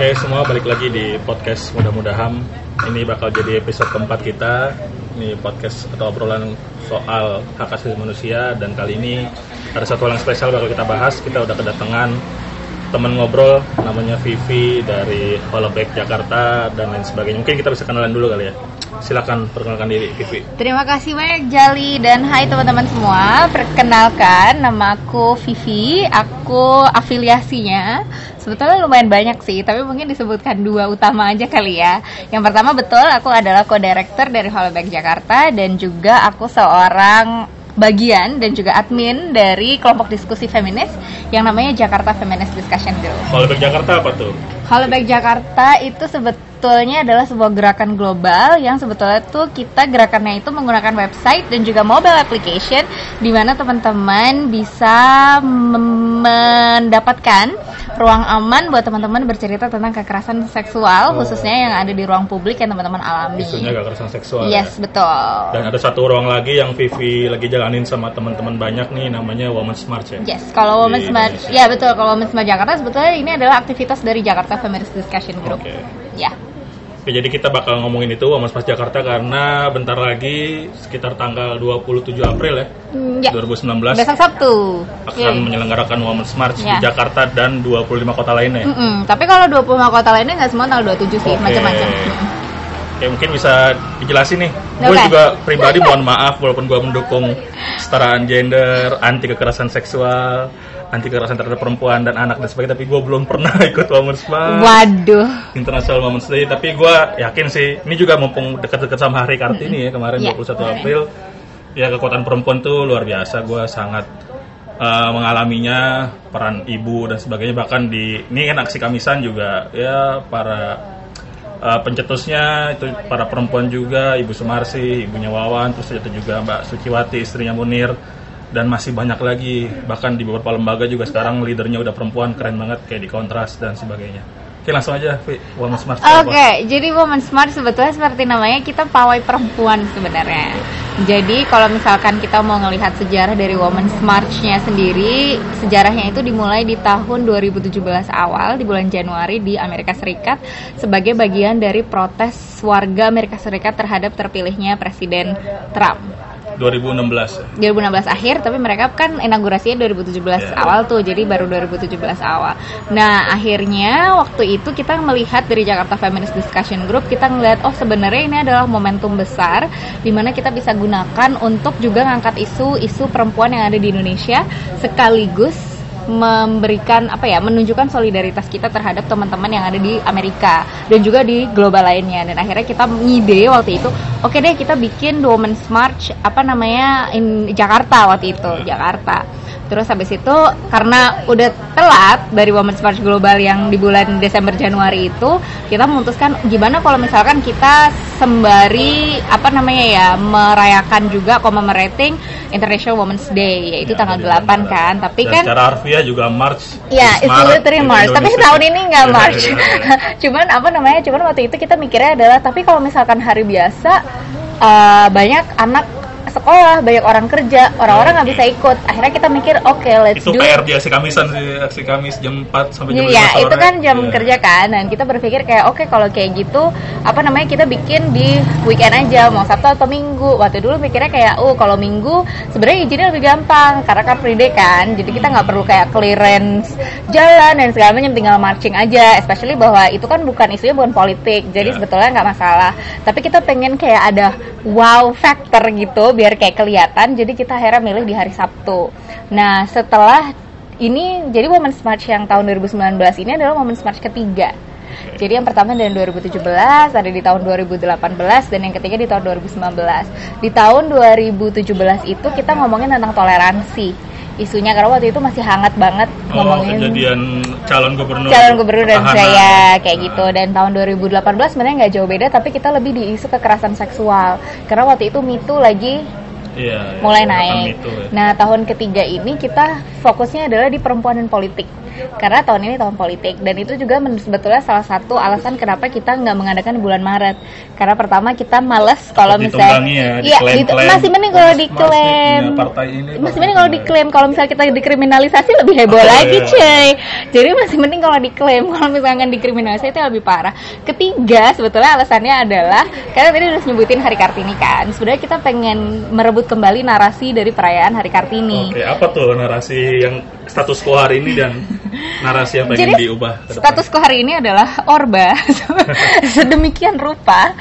Oke semua balik lagi di podcast mudah-mudahan. Ini bakal jadi episode keempat kita. Ini podcast atau obrolan soal hak asasi manusia. Dan kali ini ada satu hal yang spesial bakal kita bahas. Kita udah kedatangan teman ngobrol namanya Vivi dari Holoback Jakarta dan lain sebagainya. Mungkin kita bisa kenalan dulu kali ya silakan perkenalkan diri Vivi Terima kasih banyak Jali dan hai teman-teman semua. Perkenalkan nama aku Vivi. Aku afiliasinya sebetulnya lumayan banyak sih, tapi mungkin disebutkan dua utama aja kali ya. Yang pertama betul aku adalah co-director dari Holoback Jakarta dan juga aku seorang bagian dan juga admin dari kelompok diskusi feminis yang namanya Jakarta Feminist Discussion Group. Holoback Jakarta apa tuh? Holoback Jakarta itu sebetulnya adalah sebuah gerakan global yang sebetulnya tuh kita gerakannya itu menggunakan website dan juga mobile application di mana teman-teman bisa mendapatkan ruang aman buat teman-teman bercerita tentang kekerasan seksual Oh. khususnya yang ada di ruang publik yang teman-teman alami. Isunya kekerasan seksual Yes, ya? betul. Dan ada satu ruang lagi yang Vivi lagi jalanin sama teman-teman banyak nih namanya Women's March ya. Yes, kalau Women's March, ya betul. Kalau Women's March Jakarta sebetulnya ini adalah aktivitas dari Jakarta Feminist Discussion Group. Oke. Ya. Oke, jadi kita bakal ngomongin itu Women's March Jakarta karena bentar lagi sekitar tanggal 27 April ya, Hmm, ya. 2019 Besok Sabtu. akan Oke. menyelenggarakan Women's March Ya. di Jakarta dan 25 kota lainnya. Mm-mm, Tapi kalau 25 kota lainnya nggak semua tanggal 27 sih, Oke. macam-macam. Oke, mungkin bisa dijelasin nih. Gue Oke. juga pribadi mohon maaf walaupun gue mendukung kesetaraan gender, anti kekerasan seksual, anti kekerasan terhadap perempuan dan anak dan sebagainya, tapi gue belum pernah ikut Women's March. Waduh. International Women's Day tapi gue yakin sih ini juga mumpung dekat-dekat sama hari Kartini ya kemarin Iya, 21 kemarin. April ya kekuatan perempuan tuh luar biasa gue sangat uh, mengalaminya peran ibu dan sebagainya bahkan di ini kan aksi kamisan juga ya para uh, pencetusnya itu para perempuan juga ibu Sumarsi ibunya Wawan terus ada juga Mbak Suciwati istrinya Munir dan masih banyak lagi bahkan di beberapa lembaga juga sekarang leadernya udah perempuan keren banget kayak di Kontras dan sebagainya oke langsung aja Vi Women's March Oke, jadi Women Smart sebetulnya seperti namanya kita pawai perempuan sebenarnya. Jadi kalau misalkan kita mau ngelihat sejarah dari Women March-nya sendiri, sejarahnya itu dimulai di tahun 2017 awal di bulan Januari di Amerika Serikat sebagai bagian dari protes warga Amerika Serikat terhadap terpilihnya Presiden Trump. 2016 2016 akhir tapi mereka kan inaugurasinya 2017 Ya. awal tuh jadi baru 2017 awal nah akhirnya waktu itu kita melihat dari Jakarta Feminist Discussion Group kita ngeliat oh sebenarnya ini adalah momentum besar di mana kita bisa gunakan untuk juga ngangkat isu-isu perempuan yang ada di Indonesia sekaligus memberikan apa ya menunjukkan solidaritas kita terhadap teman-teman yang ada di Amerika dan juga di global lainnya. Dan akhirnya kita ngide waktu itu oke deh kita bikin Women's March apa namanya in Jakarta waktu itu Jakarta terus habis itu karena udah telat dari Women's March Global yang di bulan Desember Januari itu kita memutuskan gimana kalau misalkan kita sembari apa namanya ya merayakan juga commemorating International Women's Day yaitu Ya, tanggal jadi 8 kan tapi dan kan secara harfiah juga March Ya, it's Maret literally March. Tapi tahun ini nggak Iya, March. iya, iya. cuman apa namanya? Cuman waktu itu kita mikirnya adalah, tapi kalau misalkan hari biasa eh, banyak anak sekolah, banyak orang kerja, orang-orang nggak Oke. bisa ikut. Akhirnya kita mikir, oke, let's itu do PR di aksi kamisan sih aksi kamis jam 4 sampai jam 5 Iya, itu kan jam Iya. kerja kan, dan kita berpikir kayak oke kalau kayak gitu, apa namanya kita bikin di weekend aja, mau Sabtu atau Minggu. Waktu dulu mikirnya kayak, oh kalau Minggu sebenarnya izinnya lebih gampang karena kan free day kan, jadi kita nggak perlu kayak clearance jalan dan segala macam, tinggal marching aja. Especially bahwa itu kan bukan isunya bukan politik, jadi Iya. sebetulnya nggak masalah. Tapi kita pengen kayak ada wow factor gitu, biar kayak kelihatan. Jadi kita akhirnya milih di hari Sabtu. Nah setelah ini jadi Women's March yang tahun 2019 ini adalah Women's March ketiga. Jadi yang pertama dari 2017, ada di tahun 2018 dan yang ketiga di tahun 2019. Di tahun 2017 itu kita ngomongin tentang toleransi. Isunya karena waktu itu masih hangat banget oh, ngomongin kejadian calon gubernur calon gubernur dan saya kayak Nah, gitu dan tahun 2018 sebenarnya nggak jauh beda tapi kita lebih di isu kekerasan seksual karena waktu itu MeToo lagi iya, mulai naik. itu, ya. Nah, tahun ketiga ini kita fokusnya adalah di perempuan dan politik. Karena tahun ini tahun politik. Dan itu juga sebetulnya salah satu alasan kenapa kita nggak mengadakan bulan Maret. Karena pertama kita males kalau misalnya ya, ya masih mending kalau diklaim. masih, masih mending kalau diklaim. Kalau misalnya kita dikriminalisasi lebih heboh oh, lagi iya. cuy. Jadi masih mending kalau diklaim. Kalau misalnya dikriminalisasi itu lebih parah. Ketiga sebetulnya alasannya adalah karena tadi udah nyebutin Hari Kartini kan. Sebenarnya kita pengen merebut kembali narasi dari perayaan Hari Kartini. Oke apa tuh narasi yang status quo hari ini dan narasi yang pengen Jadi, diubah status quo hari ini adalah Orba. Sedemikian rupa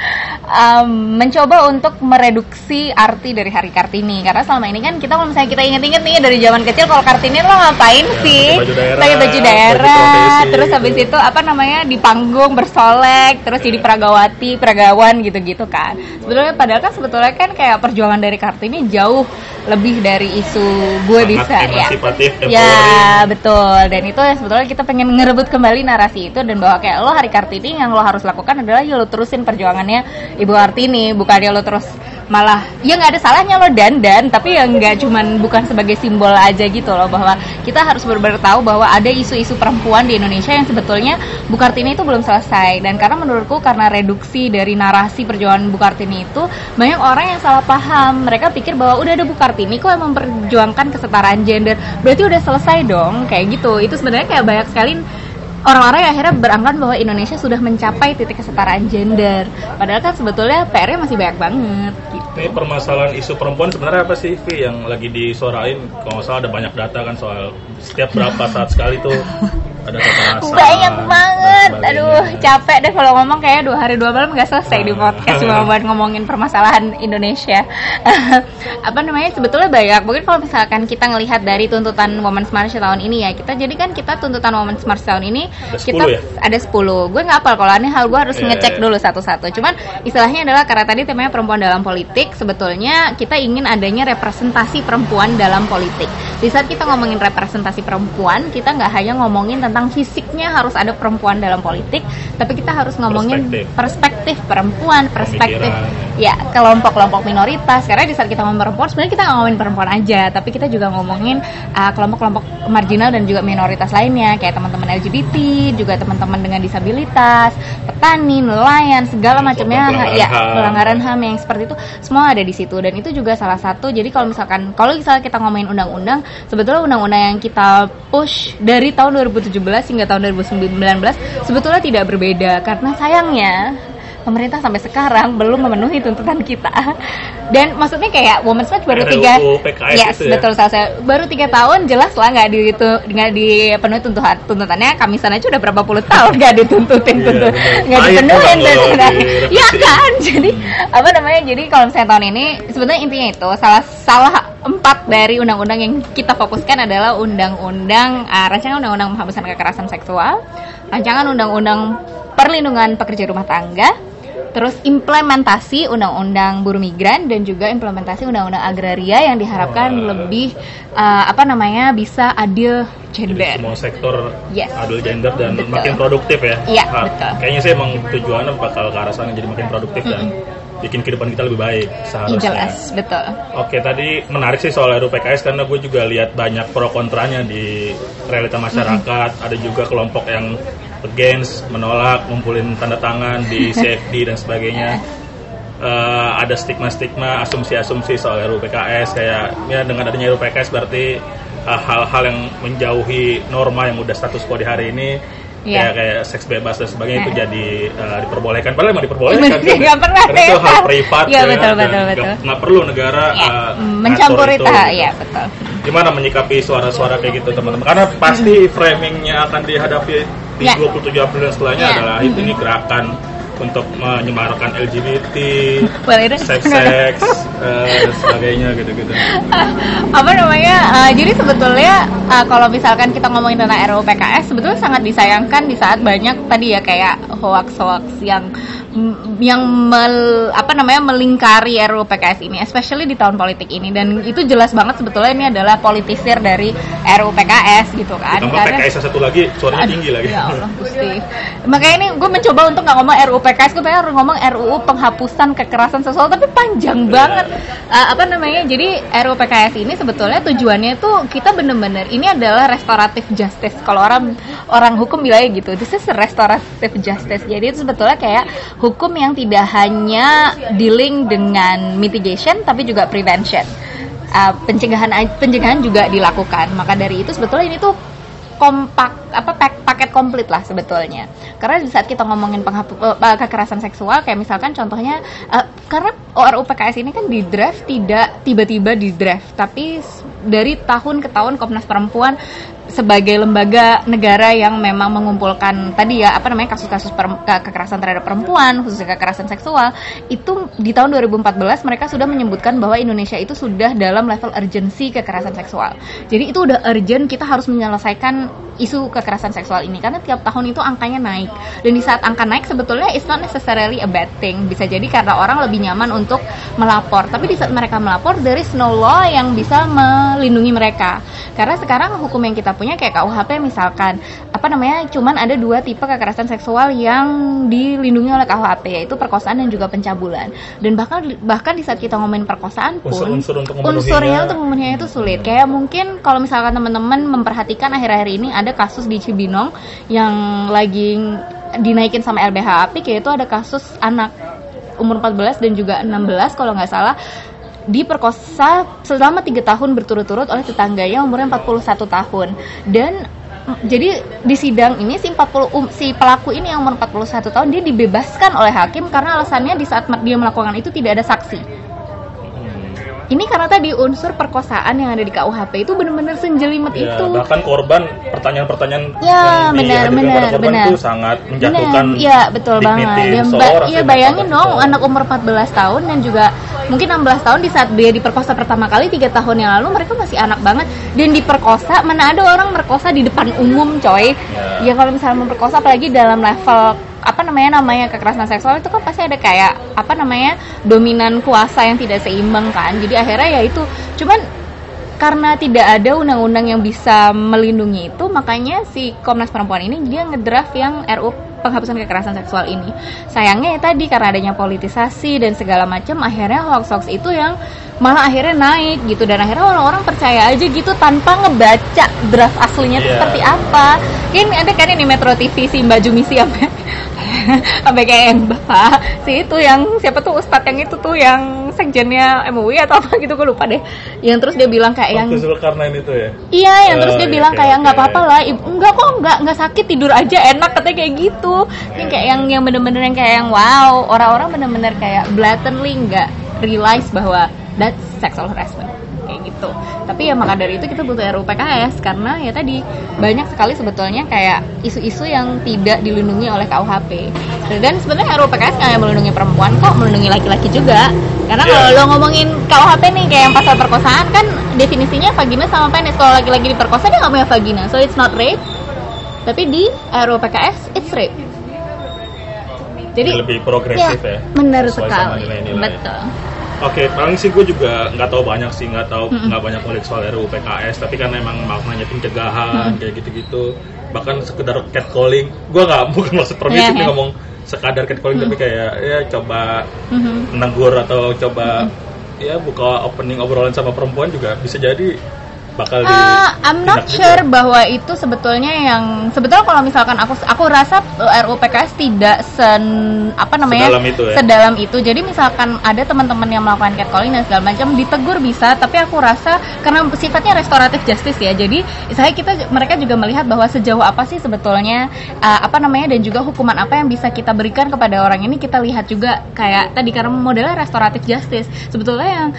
um, mencoba untuk mereduksi arti dari Hari Kartini. Karena selama ini kan kita kalau misalnya kita inget-inget nih dari zaman kecil kalau Kartini lo ngapain ya, sih? pakai baju daerah, pakai baju daerah baju terus habis itu apa namanya di panggung bersolek terus jadi peragawati peragawan gitu-gitu kan. Sebetulnya padahal kan sebetulnya kan kayak perjuangan dari Kartini jauh lebih dari isu gue bisa ya. ya betul. Dan itu ya sebetulnya kita pengen ngerebut kembali narasi itu dan bahwa kayak lo hari Kartini yang lo harus lakukan adalah ya lo terusin perjuangannya Ibu Kartini bukannya lo terus malah ya nggak ada salahnya lo dandan tapi ya nggak cuman bukan sebagai simbol aja gitu loh bahwa kita harus benar-benar tahu bahwa ada isu-isu perempuan di Indonesia yang sebetulnya Bu Kartini itu belum selesai. Dan karena menurutku karena reduksi dari narasi perjuangan Bu Kartini itu banyak orang yang salah paham. Mereka pikir bahwa udah ada Bu Kartini kok yang memperjuangkan kesetaraan gender. Berarti udah selesai dong kayak gitu. Itu sebenarnya kayak banyak sekali orang-orang yang akhirnya beranggapan bahwa Indonesia sudah mencapai titik kesetaraan gender. Padahal kan sebetulnya PR-nya masih banyak banget. Gitu. Ini permasalahan isu perempuan sebenarnya apa sih, Vi, yang lagi disuarain? Kalau nggak salah ada banyak data kan soal setiap berapa saat sekali tuh ada kekerasan. Banyak banget. Aduh capek deh kalau ngomong kayak dua hari dua malam nggak selesai di podcast cuma buat ngomongin permasalahan Indonesia. Apa namanya sebetulnya banyak. Mungkin kalau misalkan kita ngelihat dari tuntutan Women's March tahun ini ya kita jadi kan kita tuntutan Women's March tahun ini ada kita ya? ada 10 gue nggak apal kalau ini hal gue harus yeah. ngecek dulu satu-satu. Cuman istilahnya adalah karena tadi temanya perempuan dalam politik sebetulnya kita ingin adanya representasi perempuan dalam politik. Di saat kita ngomongin representasi perempuan kita nggak hanya ngomongin tentang fisiknya harus ada perempuan dalam politik, tapi kita harus ngomongin perspektif, perspektif perempuan, perspektif ya kelompok-kelompok minoritas. Karena di saat kita ngomong perempuan, sebenarnya kita ngomongin perempuan aja, tapi kita juga ngomongin uh, kelompok-kelompok marginal dan juga minoritas lainnya, kayak teman-teman LGBT, juga teman-teman dengan disabilitas, petani, nelayan, segala macamnya, ya pelanggaran HAM yang seperti itu semua ada di situ dan itu juga salah satu. Jadi kalau misalkan kalau misalnya kita ngomongin undang-undang, sebetulnya undang-undang yang kita push dari tahun 2017 hingga tahun 2019 sebetulnya tidak berbeda karena sayangnya pemerintah sampai sekarang belum memenuhi tuntutan kita. Dan maksudnya kayak Women's March baru tiga yes ya? betul saya baru tiga tahun jelas lah nggak di itu nggak dipenuhi tuntutan tuntutannya. Kami sana aja udah berapa puluh tahun nggak dituntutin yeah, tuntut nggak dipenuhin tuntutan ya kan? Jadi apa namanya? Jadi kalau misalnya tahun ini sebenarnya intinya itu salah salah empat dari undang-undang yang kita fokuskan adalah undang-undang uh, rancangan undang-undang penghapusan kekerasan seksual, rancangan undang-undang perlindungan pekerja rumah tangga, terus implementasi undang-undang buruh migran dan juga implementasi undang-undang agraria yang diharapkan oh, lebih uh, apa namanya bisa adil gender. Jadi semua sektor yes. adil gender dan betul. makin produktif ya. Iya, nah, betul. Kayaknya sih emang tujuannya bakal ke arah sana jadi makin produktif mm -hmm. dan bikin kehidupan kita lebih baik seharusnya. Jelas, betul. Oke, tadi menarik sih soal RUU PKS karena gue juga lihat banyak pro kontranya di realita masyarakat. Mm -hmm. Ada juga kelompok yang against, menolak, ngumpulin tanda tangan di CFD dan sebagainya. Uh, ada stigma-stigma, asumsi-asumsi soal RUU PKS kayak ya dengan adanya RUU PKS berarti eh, hal-hal uh, yang menjauhi norma yang udah status quo di hari ini yeah. kayak kayak seks bebas dan sebagainya itu jadi uh, diperbolehkan padahal emang diperbolehkan kan nggak pernah karena itu hal privat ya, ya betul, betul, betul. nggak perlu negara yeah. uh, mencampuri itu ya betul gimana menyikapi suara-suara kayak gitu teman-teman karena pasti framingnya akan dihadapi di yeah. 27 April dan setelahnya yeah. adalah itu ini gerakan untuk menyemarakkan LGBT, seks-seks, uh, dan sebagainya gitu-gitu. Apa namanya? Uh, jadi sebetulnya uh, kalau misalkan kita ngomongin tentang RUU PKS, sebetulnya sangat disayangkan di saat banyak tadi ya kayak hoax-hoax yang m- yang mel- apa namanya melingkari RUU PKS ini, especially di tahun politik ini dan itu jelas banget sebetulnya ini adalah politisir dari RUU PKS gitu kan. Ditambah PKS yang satu lagi suaranya Aduh, tinggi lagi. Ya Allah. Makanya ini gue mencoba untuk nggak ngomong RUU PKS, gue pengen ngomong RUU penghapusan kekerasan seksual, tapi panjang Iya. banget. Uh, apa namanya? Jadi RUU PKS ini sebetulnya tujuannya tuh kita bener-bener ini adalah restoratif justice. Kalau orang orang hukum bilangnya gitu, this is restoratif justice. Jadi itu sebetulnya kayak hukum yang tidak hanya dealing dengan mitigation, tapi juga prevention. Uh, pencegahan pencegahan juga dilakukan. Maka dari itu sebetulnya ini tuh kompak apa pak- paket komplit lah sebetulnya. Karena di saat kita ngomongin penghapu, eh, kekerasan seksual kayak misalkan contohnya eh, karena RUU PKS ini kan di draft tidak tiba-tiba di draft tapi dari tahun ke tahun Komnas Perempuan sebagai lembaga negara yang memang mengumpulkan tadi ya apa namanya kasus-kasus kekerasan terhadap perempuan khususnya kekerasan seksual itu di tahun 2014 mereka sudah menyebutkan bahwa Indonesia itu sudah dalam level urgensi kekerasan seksual. Jadi itu udah urgent kita harus menyelesaikan isu kekerasan seksual ini karena tiap tahun itu angkanya naik. Dan di saat angka naik sebetulnya it's not necessarily a bad thing. Bisa jadi karena orang lebih nyaman untuk melapor. Tapi di saat mereka melapor there is no law yang bisa melindungi mereka. Karena sekarang hukum yang kita punya kayak KUHP misalkan apa namanya cuman ada dua tipe kekerasan seksual yang dilindungi oleh KUHP yaitu perkosaan dan juga pencabulan. Dan bahkan bahkan di saat kita ngomongin perkosaan pun Unsur-unsur untuk memenuhinya. unsurnya untuk memenuhinya itu sulit. Kayak mungkin kalau misalkan teman-teman memperhatikan akhir-akhir ini ada kasus di Cibinong yang lagi dinaikin sama LBH Apik yaitu ada kasus anak umur 14 dan juga 16 kalau nggak salah diperkosa selama tiga tahun berturut-turut oleh tetangganya umurnya 41 tahun. Dan mm, jadi di sidang ini si 40 um, si pelaku ini yang umur 41 tahun dia dibebaskan oleh hakim karena alasannya di saat dia melakukan itu tidak ada saksi ini karena tadi unsur perkosaan yang ada di KUHP itu benar-benar senjelimet Ya, itu. bahkan korban pertanyaan-pertanyaan Ya, yang benar, benar, pada korban benar. itu sangat menjatuhkan Benar, Iya, betul banget. Seseorang Iya, sih, bayangin dong seseorang. anak umur 14 tahun dan juga mungkin 16 tahun di saat dia diperkosa pertama kali tiga tahun yang lalu mereka masih anak banget dan diperkosa mana ada orang merkosa di depan umum coy Ya. ya kalau misalnya memperkosa apalagi dalam level apa namanya namanya kekerasan seksual itu kan pasti ada kayak apa namanya dominan kuasa yang tidak seimbang kan. Jadi akhirnya ya itu cuman karena tidak ada undang-undang yang bisa melindungi itu makanya si Komnas Perempuan ini dia ngedraft yang RU penghapusan kekerasan seksual ini. Sayangnya ya tadi karena adanya politisasi dan segala macam akhirnya hoax-hoax itu yang malah akhirnya naik gitu. Dan akhirnya orang-orang percaya aja gitu tanpa ngebaca draft aslinya itu Iya. seperti apa. Kan ada kan ini Metro TV si Mbak Jumisi sampai sampai kayak yang bapak si itu yang siapa tuh Ustadz yang itu tuh yang sekjennya MUI atau apa gitu gue lupa deh. Yang terus dia bilang kayak yang Zulkarnain itu ya? Iya, yang terus Oh, dia iya, bilang kayak nggak apa-apa lah, ibu. Enggak kok nggak nggak sakit tidur aja enak katanya kayak gitu. Yang kayak yang yang bener-bener yang kayak yang wow orang-orang bener-bener kayak blatantly nggak realize bahwa that's sexual harassment kayak gitu. Tapi ya maka dari itu kita butuh RUU PKS karena ya tadi banyak sekali sebetulnya kayak isu-isu yang tidak dilindungi oleh KUHP. Dan sebenarnya RUU PKS nggak melindungi perempuan kok, melindungi laki-laki juga. Karena Iya. kalau lo ngomongin KUHP nih kayak yang pasal perkosaan kan definisinya vagina sama penis. Kalau laki-laki diperkosa dia nggak punya vagina, so it's not rape. Tapi di RUU PKS it's rape. Jadi lebih progresif ya, benar sesuai sama sekali. nilai-nilai. Betul. Oke, paling sih gue juga nggak tahu banyak sih, nggak tahu nggak banyak ngulik soal RUU PKS, tapi karena emang maknanya pencegahan kayak gitu-gitu, bahkan sekedar catcalling, gue nggak bukan maksud permisif Iya, nih iya. ngomong sekadar catcalling, tapi kayak ya coba Mhm. menegur atau coba ya buka opening obrolan sama perempuan juga bisa jadi bakal di Uh, I'm not sure juga. bahwa itu sebetulnya yang sebetulnya kalau misalkan aku aku rasa uh, RUU PKS tidak sen apa namanya Sedalam itu ya? sedalam itu. Jadi misalkan ada teman-teman yang melakukan catcalling dan segala macam ditegur bisa, tapi aku rasa karena sifatnya restoratif justice ya. Jadi saya kita mereka juga melihat bahwa sejauh apa sih sebetulnya uh, apa namanya dan juga hukuman apa yang bisa kita berikan kepada orang ini kita lihat juga kayak tadi karena modelnya restoratif justice. Sebetulnya yang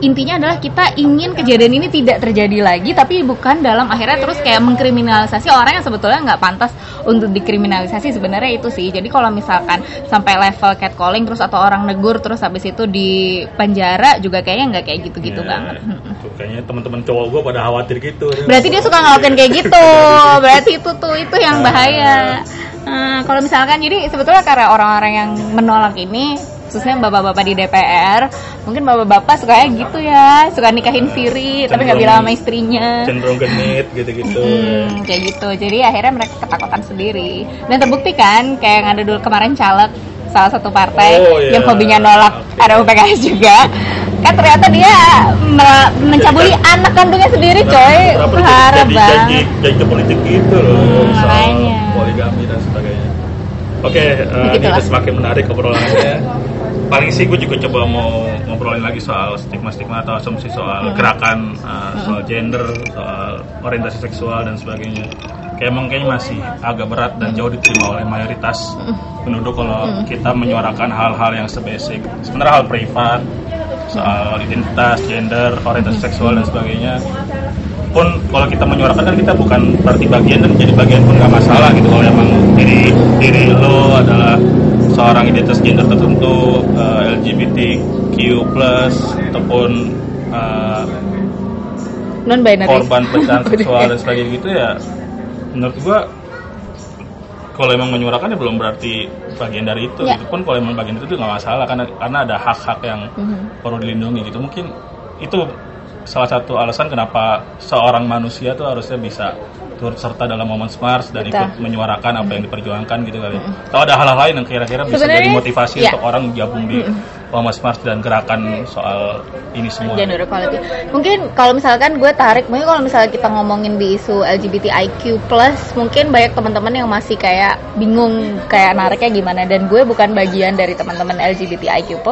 intinya adalah kita ingin kejadian ini tidak terjadi lagi tapi bukan dalam akhirnya terus kayak mengkriminalisasi orang yang sebetulnya nggak pantas untuk dikriminalisasi sebenarnya itu sih. Jadi kalau misalkan sampai level catcalling terus atau orang negur terus habis itu di penjara juga kayaknya nggak kayak gitu-gitu Ya, banget. Tuh, kayaknya teman-teman cowok gue pada khawatir gitu. Berarti dia suka ngelakuin kayak gitu. Berarti itu tuh itu yang bahaya. Nah, kalau misalkan jadi sebetulnya karena orang-orang yang menolak ini khususnya bapak-bapak di DPR mungkin bapak-bapak sukanya gitu ya suka nikahin siri tapi nggak Cenderung- bilang sama istrinya. cenderung genit gitu-gitu. Hmm, kayak gitu. Jadi akhirnya mereka ketakutan sendiri. Dan terbukti kan kayak yang ada dulu kemarin caleg salah satu partai Oh, iya. yang hobinya nolak Oke. RUU PKS juga. Kan ternyata dia me- mencabuli anak kandungnya sendiri coy. Kenapa parah jadi, banget. janji, janji politik gitu loh Hmm, soal poligami dan sebagainya. Oke eh, ini Begitulah. udah semakin menarik obrolannya paling sih gue juga coba mau ngobrolin lagi soal stigma-stigma atau asumsi soal Hmm. gerakan eh, soal gender soal orientasi seksual dan sebagainya. Kayak emang kayaknya masih agak berat dan jauh diterima oleh mayoritas Hmm. penduduk kalau kita menyuarakan hal-hal yang sebasic. Sebenarnya hal privat soal identitas, gender, orientasi seksual dan sebagainya. Pun kalau kita menyuarakan kan kita bukan berarti bagian dan jadi bagian pun nggak masalah gitu. Kalau emang diri diri lo adalah seorang identitas gender tertentu eh, LGBTQ ataupun eh, non binary korban pelecehan seksual dan sebagainya gitu ya menurut gua kalau emang menyuarakan ya belum berarti bagian dari itu Ya. itu pun kalau emang bagian itu nggak masalah karena karena ada hak-hak yang Mhm. perlu dilindungi gitu mungkin itu salah satu alasan kenapa seorang manusia tuh harusnya bisa turut serta dalam momen Mars dan Betul. ikut menyuarakan apa yang diperjuangkan gitu kali. Atau ada hal-hal lain yang kira-kira bisa Sebenarnya, jadi motivasi ya. untuk orang gabung di Momen Mars dan gerakan soal ini semua. gender equality. Mungkin kalau misalkan gue tarik, mungkin kalau misalnya kita ngomongin di isu LGBTIQ+, mungkin banyak teman-teman yang masih kayak bingung kayak nariknya gimana. Dan gue bukan bagian dari teman-teman LGBTIQ+,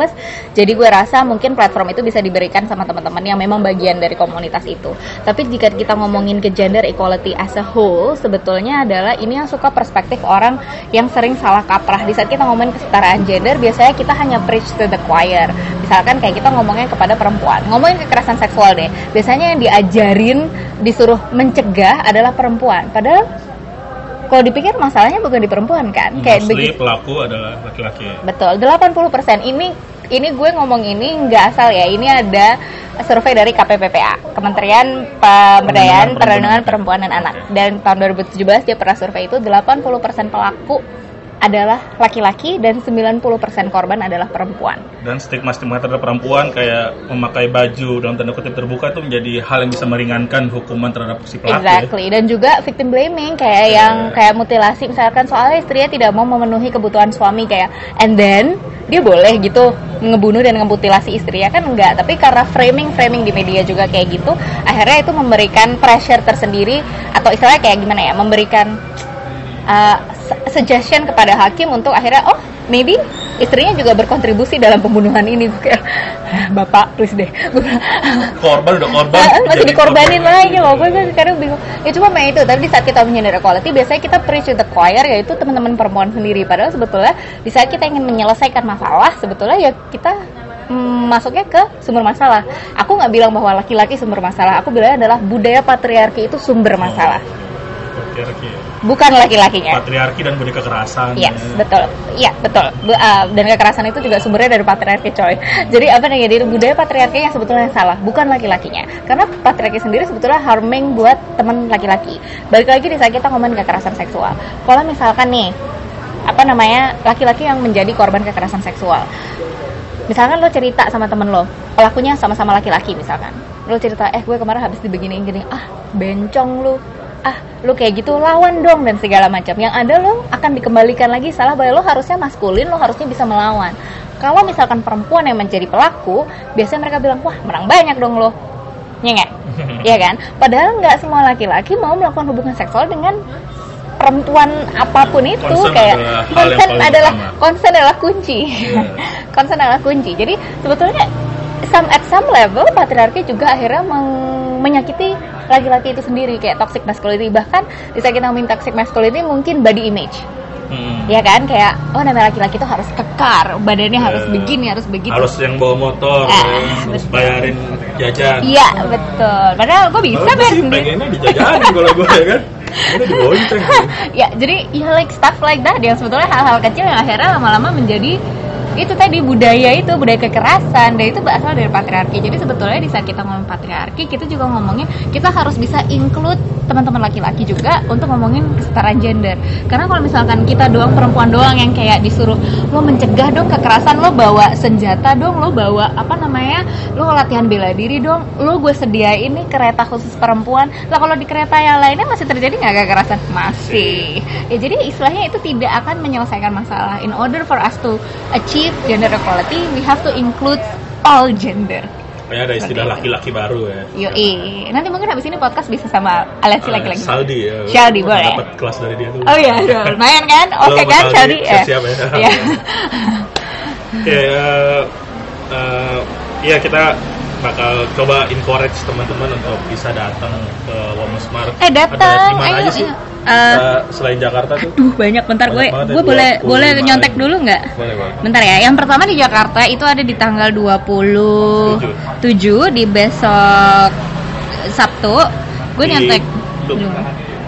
jadi gue rasa mungkin platform itu bisa diberikan sama teman-teman yang memang bagian dari komunitas itu. Tapi jika kita ngomongin ke gender equality as a whole, sebetulnya adalah ini yang suka perspektif orang yang sering salah kaprah. Di saat kita ngomongin kesetaraan gender, biasanya kita hanya preach to the choir. Misalkan kayak kita ngomongnya kepada perempuan, ngomongin kekerasan seksual deh. Biasanya yang diajarin disuruh mencegah adalah perempuan. Padahal kalau dipikir masalahnya bukan di perempuan kan? Kayak Mostly begitu. pelaku adalah laki-laki. Betul, 80% ini ini gue ngomong ini nggak asal ya. Ini ada survei dari KPPPA, Kementerian Pemberdayaan Perlindungan Perempuan dan Anak. Dan tahun 2017 dia pernah survei itu 80% pelaku adalah laki-laki dan 90% korban adalah perempuan. dan stigma-stigma terhadap perempuan kayak memakai baju dalam tanda kutip terbuka itu menjadi hal yang bisa meringankan hukuman terhadap si pelaku ya. Exactly. Dan juga victim blaming kayak yang kayak mutilasi misalkan soalnya istrinya tidak mau memenuhi kebutuhan suami kayak and then dia boleh gitu ngebunuh dan ngemutilasi istrinya kan enggak tapi karena framing framing di media juga kayak gitu akhirnya itu memberikan pressure tersendiri atau istilahnya kayak gimana ya memberikan uh, suggestion kepada hakim untuk akhirnya oh maybe istrinya juga berkontribusi dalam pembunuhan ini gue kayak bapak please deh. Korban udah korban. Masih dikorbanin korban. lagi loh. Gue kan kadang bingung. Ya cuma memang itu tapi di saat kita gender equality biasanya kita preach to the choir yaitu teman-teman perempuan sendiri. Padahal sebetulnya di saat kita ingin menyelesaikan masalah sebetulnya ya kita mm, masuknya ke sumber masalah. Aku nggak bilang bahwa laki-laki sumber masalah. Aku bilang adalah budaya patriarki itu sumber masalah Patriarki. bukan laki-lakinya patriarki dan budaya kekerasan Yes, ya. betul. Iya, betul. Bu- uh, dan kekerasan itu juga sumbernya dari patriarki, coy. Jadi apa nih? Jadi budaya patriarki yang sebetulnya salah, bukan laki-lakinya. Karena patriarki sendiri sebetulnya harming buat teman laki-laki. Balik lagi di saat kita ngomongin kekerasan seksual. Kalau misalkan nih, apa namanya, laki-laki yang menjadi korban kekerasan seksual. Misalkan lo cerita sama temen lo, pelakunya sama-sama laki-laki misalkan. Lo cerita, eh gue kemarin habis dibeginiin gini, ah bencong lu, ah lu kayak gitu lawan dong dan segala macam. Yang ada lo akan dikembalikan lagi. Salah bahwa lo harusnya maskulin lo harusnya bisa melawan. Kalau misalkan perempuan yang menjadi pelaku biasanya mereka bilang wah menang banyak dong lo nyengek Iya kan? Padahal nggak semua laki-laki mau melakukan hubungan seksual dengan perempuan apa pun itu. Concern kayak adalah konsen adalah konsen adalah kunci. Iya. konsen adalah kunci. Jadi sebetulnya some at some level patriarki juga akhirnya meng- menyakiti laki-laki itu sendiri kayak toxic masculinity. Bahkan di saat kita ngomongin toxic masculinity mungkin body image. Hmm. ya kan? Kayak oh namanya laki-laki itu harus kekar badannya harus Eh, begini harus begitu. Harus yang bawa motor Ah, ya, harus bayarin jajan. Iya betul. Padahal gue bisa bayar sih sendiri pengennya dijajanin kalau gue ya kan? Dibonceng ya jadi ya like stuff like that. Yang sebetulnya hal-hal kecil yang akhirnya lama-lama menjadi itu tadi budaya itu budaya kekerasan dan itu berasal dari patriarki. Jadi sebetulnya di saat kita ngomong patriarki kita juga ngomongnya kita harus bisa include teman-teman laki-laki juga untuk ngomongin kesetaraan gender. Karena kalau misalkan kita doang perempuan doang yang kayak disuruh lo mencegah dong kekerasan lo bawa senjata dong lo bawa apa namanya lo latihan bela diri dong lo gue sediain nih kereta khusus perempuan. Lah kalau di kereta yang lainnya masih terjadi nggak kekerasan? Masih. Ya jadi istilahnya itu tidak akan menyelesaikan masalah. In order for us to achieve gender equality we have to include all gender kayak ada istilah laki-laki baru ya Yoi. Nanti mungkin habis ini podcast bisa sama aliansi Eh, laki-laki. Saldi ya Shaldi, boleh. dapat kelas dari dia tuh Oh iya, lumayan kan? Oke kan, Aldi. Shaldi? Siap-siap ya. Iya. Oke, eh, eh, iya kita bakal coba encourage teman-teman untuk bisa datang ke Women's Mart. Eh, datang. Ayo, aja sih? ayo. Eh, selain Jakarta tuh? Duh, banyak bentar gue. Banyak banget ya, Gue boleh 25 boleh ya. nyontek dulu nggak? Boleh, boleh. Bentar ya. Yang pertama di Jakarta itu ada di tanggal 27 di besok Sabtu. Gue nyontek.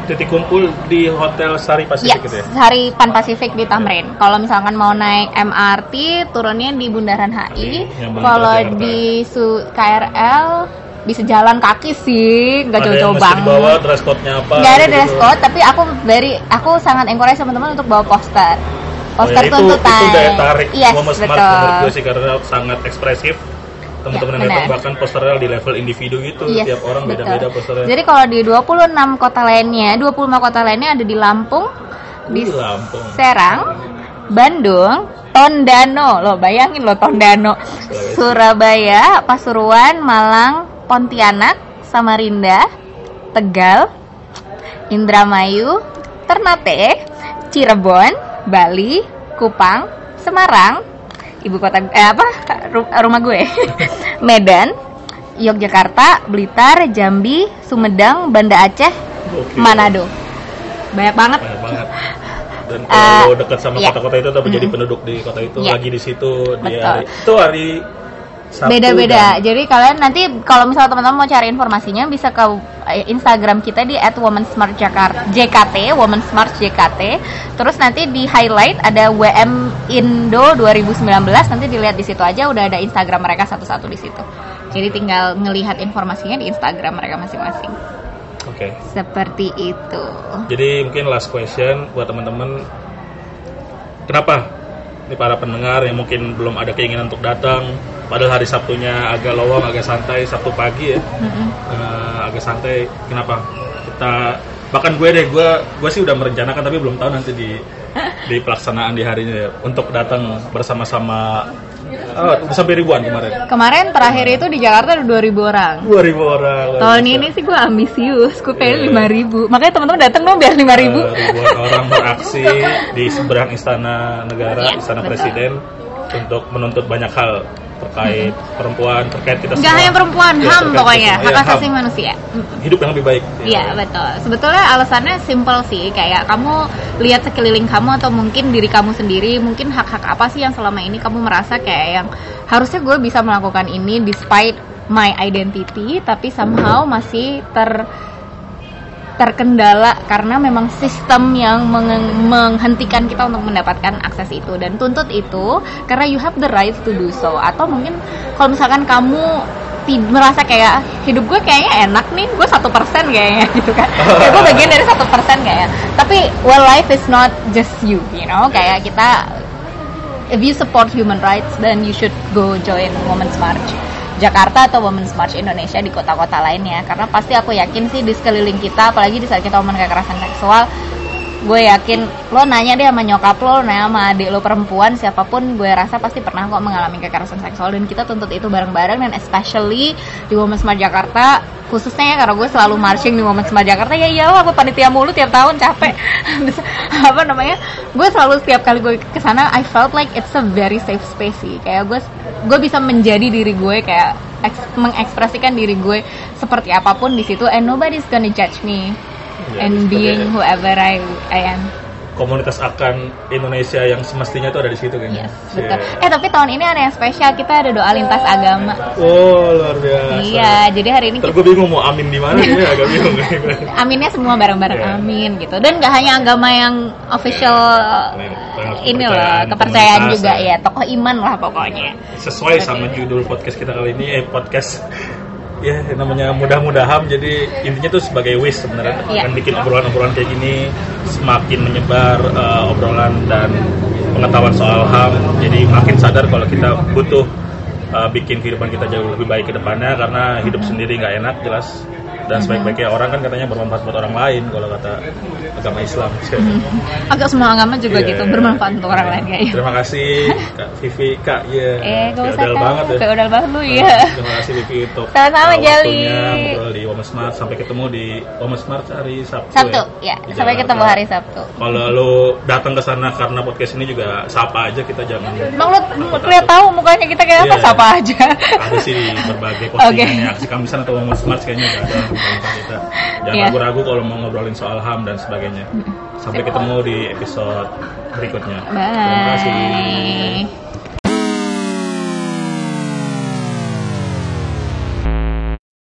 Titik kumpul di Hotel Sari Ya, Pasifik gitu ya? Hari Pan Pasifik di Tamrin. Kalau misalkan mau naik MRT, turunnya di Bundaran HI. Menuju Kalau di Su- KRL bisa jalan kaki sih, nggak jauh-jauh banget. dibawa dress code-nya apa? Nggak ada gitu. dress code, tapi aku dari aku sangat encourage teman-teman untuk bawa poster. Oh Poster ya, itu, tuntutan. itu daya tarik yes, Mart betul. menurut gue sih karena sangat ekspresif teman-teman Ya, yang datang bahkan posternya di level individu gitu Yes, tiap orang beda-beda posternya Jadi kalau di 26 kota lainnya, 25 kota lainnya ada di Lampung, di Wih, Lampung Serang, Bandung, Tondano. Loh, bayangin loh Tondano. Surabaya, Pasuruan, Malang, Pontianak, Samarinda, Tegal, Indramayu, Ternate, Cirebon, Bali, Kupang, Semarang, ibu kota eh apa ru- rumah gue, Medan, Yogyakarta, Blitar, Jambi, Sumedang, Banda Aceh, Oke. Manado. Banyak banget. banyak banget dan Eh, kalau dekat sama iya. kota-kota itu atau menjadi Mm. penduduk di kota itu Iya. lagi di situ di Betul. hari itu hari Beda-beda. dan- Jadi kalian nanti kalau misalnya teman-teman mau cari informasinya bisa ke eh, Instagram kita di @womensmartjakarta JKT, Women Smart JKT. Terus nanti di highlight ada WM Indo 2019 nanti dilihat di situ aja udah ada Instagram mereka satu-satu di situ. Jadi tinggal ngelihat informasinya di Instagram mereka masing-masing. oke Seperti itu. jadi mungkin last question buat teman-teman kenapa ini para pendengar yang mungkin belum ada keinginan untuk datang. Padahal hari Sabtunya agak lowong agak santai Sabtu pagi ya. Mm-mm. eh, agak santai. Kenapa? Kita bahkan gue deh gue gue sih udah merencanakan tapi belum tahu nanti di di pelaksanaan di harinya ya untuk datang bersama-sama oh, sampai ribuan kemarin Kemarin terakhir itu di Jakarta ada 2000 orang. 2000 orang Tahun ini sih gue ambisius, gue pengen lima ribu. Makanya teman-teman datang dong biar lima ribu. Eh, ribuan orang beraksi di seberang istana negara Iya, istana betul. presiden untuk menuntut banyak hal terkait perempuan terkait kita Nggak hanya perempuan, Ya, HAM pokoknya, hak ya, asasi HAM. manusia. Hidup yang lebih baik Iya betul. Sebetulnya alasannya simple sih, kayak kamu lihat sekeliling kamu atau mungkin diri kamu sendiri, mungkin hak-hak apa sih yang selama ini kamu merasa kayak yang harusnya gue bisa melakukan ini despite my identity, tapi somehow masih ter terkendala karena memang sistem yang menge- menghentikan kita untuk mendapatkan akses itu. Dan tuntut itu karena you have the right to do so. Atau mungkin kalau misalkan kamu merasa kayak hidup gue kayaknya enak nih gue satu persen kayaknya gitu kan. Kayak gue bagian dari satu persen kayaknya. Tapi well life is not just you you know? Kayak kita if you support human rights then you should go join Women's March Jakarta atau Women's March Indonesia di kota-kota lainnya. Karena pasti aku yakin sih di sekeliling kita apalagi di saat kita ngomongin kekerasan seksual gue yakin lo nanya deh sama nyokap lo, lo nanya sama adik lo perempuan siapa pun gue rasa pasti pernah kok mengalami kekerasan seksual. Dan kita tuntut itu bareng-bareng dan especially di Women's March Jakarta khususnya ya karena gue selalu marching di Women's March Jakarta ya iyalah gue panitia mulu tiap tahun capek. Apa namanya? Gue selalu setiap kali gue ke sana I felt like it's a very safe space sih. Kayak gue gue bisa menjadi diri gue kayak eks- mengekspresikan diri gue seperti apa pun di situ and nobody's gonna judge me Ya, and being whoever I I am komunitas akan Indonesia yang semestinya tuh ada di situ kayaknya. Yes, betul. Eh tapi tahun ini ada yang spesial, kita ada doa lintas agama. Oh luar biasa. Iya, jadi hari ini Terus kita gue bingung mau amin di mana ya agak bingung. aminnya semua bareng-bareng Iya. amin gitu. Dan nggak hanya agama yang official Yang- ini loh, kepercayaan, juga ya. ya, tokoh iman lah pokoknya. Sesuai sama judul podcast kita kali ini, eh podcast ya namanya mudah-mudahan. Jadi intinya tuh sebagai wish sebenarnya. Iya. akan bikin obrolan-obrolan kayak gini semakin menyebar eh, obrolan dan pengetahuan soal ham. Jadi makin sadar kalau kita butuh eh, bikin kehidupan kita jauh lebih baik ke depannya. Karena hidup sendiri nggak enak jelas dan sebaik-baiknya orang kan katanya bermanfaat buat orang lain kalau kata agama Islam Agak semua agama juga Iya. gitu bermanfaat untuk orang lain kayaknya. terima kasih Kak Vivi Kak ya Eh, usah Feodal kan. banget ya Feodal banget lu ya. Terima kasih Vivi untuk Sama-sama, uh, Jali. ngobrol di Women's Mart. Sampai ketemu di Women's Mart hari Sabtu. Sabtu, ya, ya. Di Sampai ketemu hari Sabtu. Kalau lu datang ke sana karena podcast ini juga sapa aja kita jangan. Emang lu lihat tahu mukanya kita kayak apa? Iya. Siapa aja. Ada sih berbagai postingannya Oke. aksi kamisan atau Women's Mart kayaknya ada kita. Jangan Iya. ragu-ragu kalau mau ngobrolin soal HAM dan sebagainya. Sampai ketemu di episode berikutnya. Terima kasih. Bye.